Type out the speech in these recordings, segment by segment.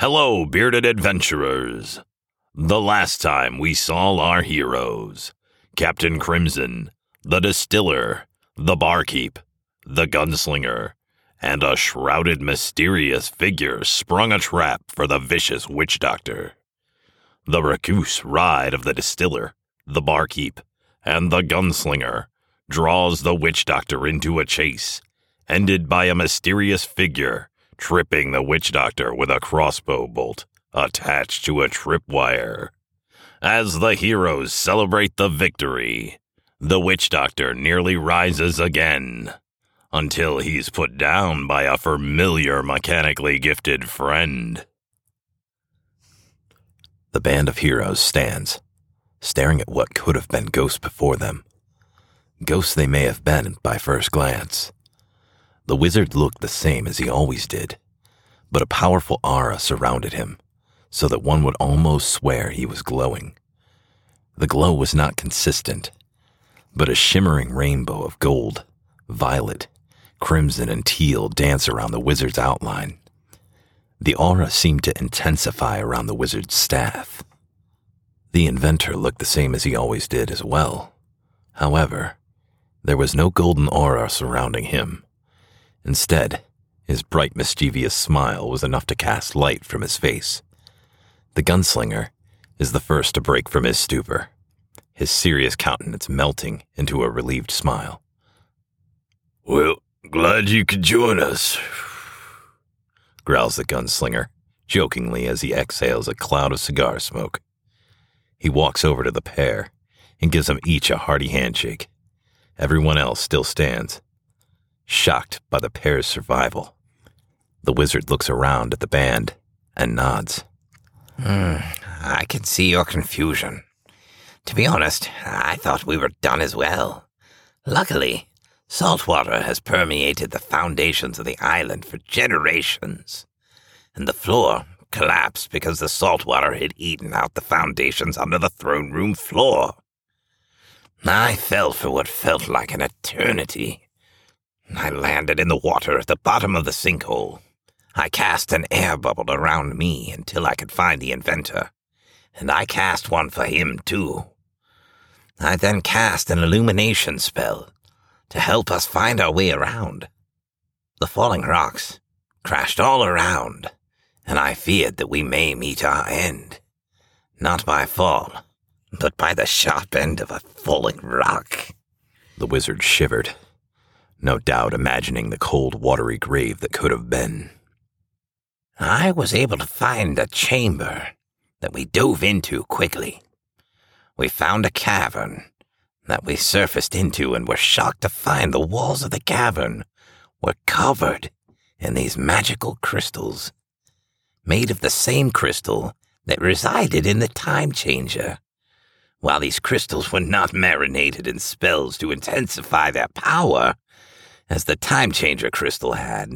Hello, bearded adventurers. The last time we saw our heroes Captain Crimson, the distiller, the barkeep, the gunslinger, and a shrouded mysterious figure sprung a trap for the vicious witch doctor. The recluse ride of the distiller, the barkeep, and the gunslinger draws the witch doctor into a chase, ended by a mysterious figure tripping the witch doctor with a crossbow bolt attached to a tripwire. As the heroes celebrate the victory, the witch doctor nearly rises again until he's put down by a familiar mechanically gifted friend. The band of heroes stands, staring at what could have been ghosts before them. Ghosts they may have been by first glance. The wizard looked the same as he always did, but a powerful aura surrounded him, so that one would almost swear he was glowing. The glow was not consistent, but a shimmering rainbow of gold, violet, crimson, and teal dance around the wizard's outline. The aura seemed to intensify around the wizard's staff. The inventor looked the same as he always did as well. However, there was no golden aura surrounding him. Instead, his bright, mischievous smile was enough to cast light from his face. The gunslinger is the first to break from his stupor, his serious countenance melting into a relieved smile. Well, glad you could join us, growls the gunslinger, jokingly as he exhales a cloud of cigar smoke. He walks over to the pair and gives them each a hearty handshake. Everyone else still stands, shocked by the pair's survival. The wizard looks around at the band and nods. Mm, I can see your confusion. To be honest, I thought we were done as well. Luckily, salt water has permeated the foundations of the island for generations, and the floor collapsed because the salt water had eaten out the foundations under the throne room floor. I fell for what felt like an eternity. I landed in the water at the bottom of the sinkhole. I cast an air bubble around me until I could find the inventor, and I cast one for him too. I then cast an illumination spell to help us find our way around. The falling rocks crashed all around, and I feared that we may meet our end. Not by fall, but by the sharp end of a falling rock. The wizard shivered, no doubt imagining the cold, watery grave that could have been. I was able to find a chamber that we dove into quickly. We found a cavern that we surfaced into and were shocked to find the walls of the cavern were covered in these magical crystals, made of the same crystal that resided in the time changer. While these crystals were not marinated in spells to intensify their power, as the time changer crystal had,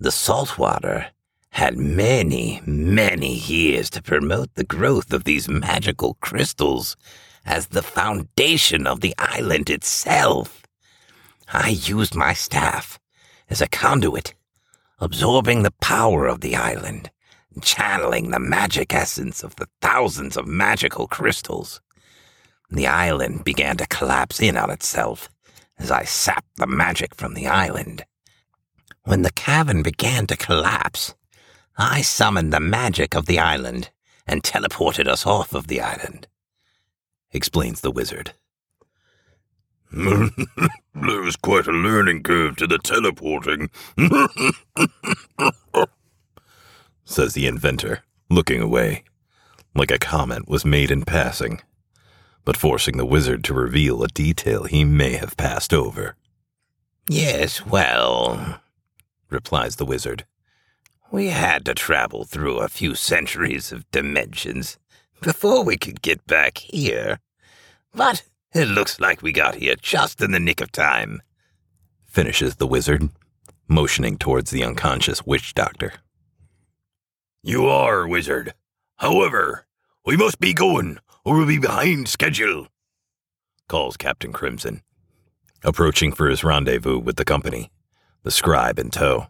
the salt water had many, many years to promote the growth of these magical crystals as the foundation of the island itself. I used my staff as a conduit, absorbing the power of the island, channeling the magic essence of the thousands of magical crystals. The island began to collapse in on itself as I sapped the magic from the island. When the cavern began to collapse, I summoned the magic of the island and teleported us off of the island, explains the wizard. there was quite a learning curve to the teleporting, says the inventor, looking away, like a comment was made in passing, but forcing the wizard to reveal a detail he may have passed over. Yes, well, replies the wizard. We had to travel through a few centuries of dimensions before we could get back here. But it looks like we got here just in the nick of time. Finishes the wizard, motioning towards the unconscious witch doctor. You are, wizard. However, we must be going, or we'll be behind schedule, calls Captain Crimson, approaching for his rendezvous with the company, the scribe in tow.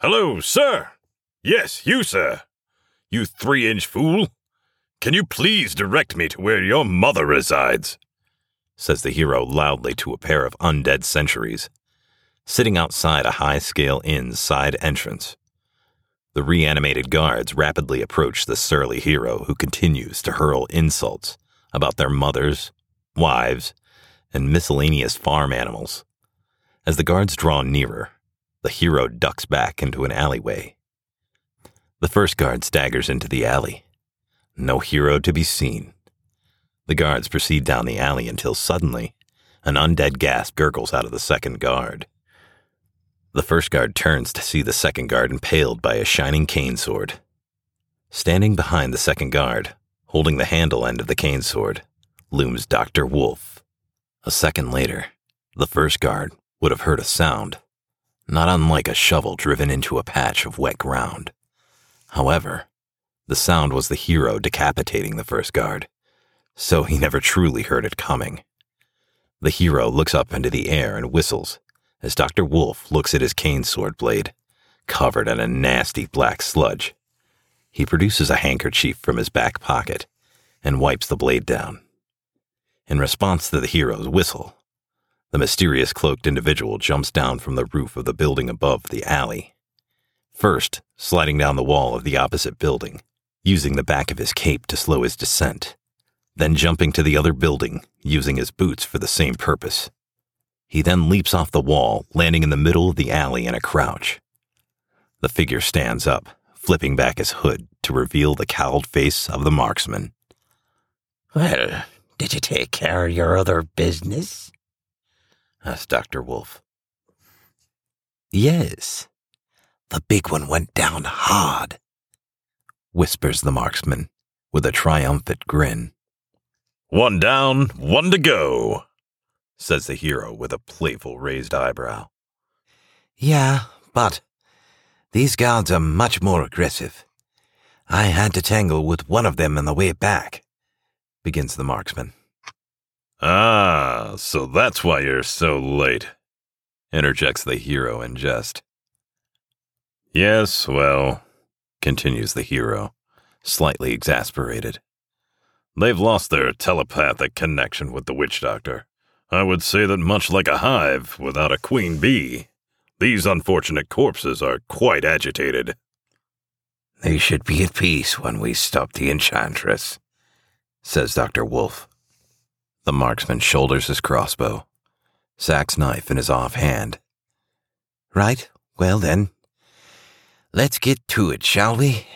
Hello, sir, Yes, you, sir. You three inch fool. Can you please direct me to where your mother resides? says the hero loudly to a pair of undead sentries, sitting outside a high scale inn's side entrance. The reanimated guards rapidly approach the surly hero who continues to hurl insults about their mothers, wives, and miscellaneous farm animals. As the guards draw nearer, the hero ducks back into an alleyway. The first guard staggers into the alley. No hero to be seen. The guards proceed down the alley until suddenly, an undead gasp gurgles out of the second guard. The first guard turns to see the second guard impaled by a shining cane sword. Standing behind the second guard, holding the handle end of the cane sword, looms Dr. Wolf. A second later, the first guard would have heard a sound, not unlike a shovel driven into a patch of wet ground. However, the sound was the hero decapitating the first guard, so he never truly heard it coming. The hero looks up into the air and whistles as Dr. Wolf looks at his cane sword blade, covered in a nasty black sludge. He produces a handkerchief from his back pocket and wipes the blade down. In response to the hero's whistle, the mysterious cloaked individual jumps down from the roof of the building above the alley. First, sliding down the wall of the opposite building, using the back of his cape to slow his descent, then jumping to the other building, using his boots for the same purpose. He then leaps off the wall, landing in the middle of the alley in a crouch. The figure stands up, flipping back his hood to reveal the cowled face of the marksman. Well, did you take care of your other business? asked Dr. Wolf. Yes. The big one went down hard, whispers the marksman with a triumphant grin. One down, one to go, says the hero with a playful raised eyebrow. Yeah, but these guards are much more aggressive. I had to tangle with one of them on the way back, begins the marksman. Ah, so that's why you're so late, interjects the hero in jest. Yes, well, continues the hero, slightly exasperated. They've lost their telepathic connection with the witch doctor. I would say that much like a hive without a queen bee, these unfortunate corpses are quite agitated. They should be at peace when we stop the enchantress, says Dr. Wolf. The marksman shoulders his crossbow, Sack's knife in his offhand. Right, well then, let's get to it, shall we?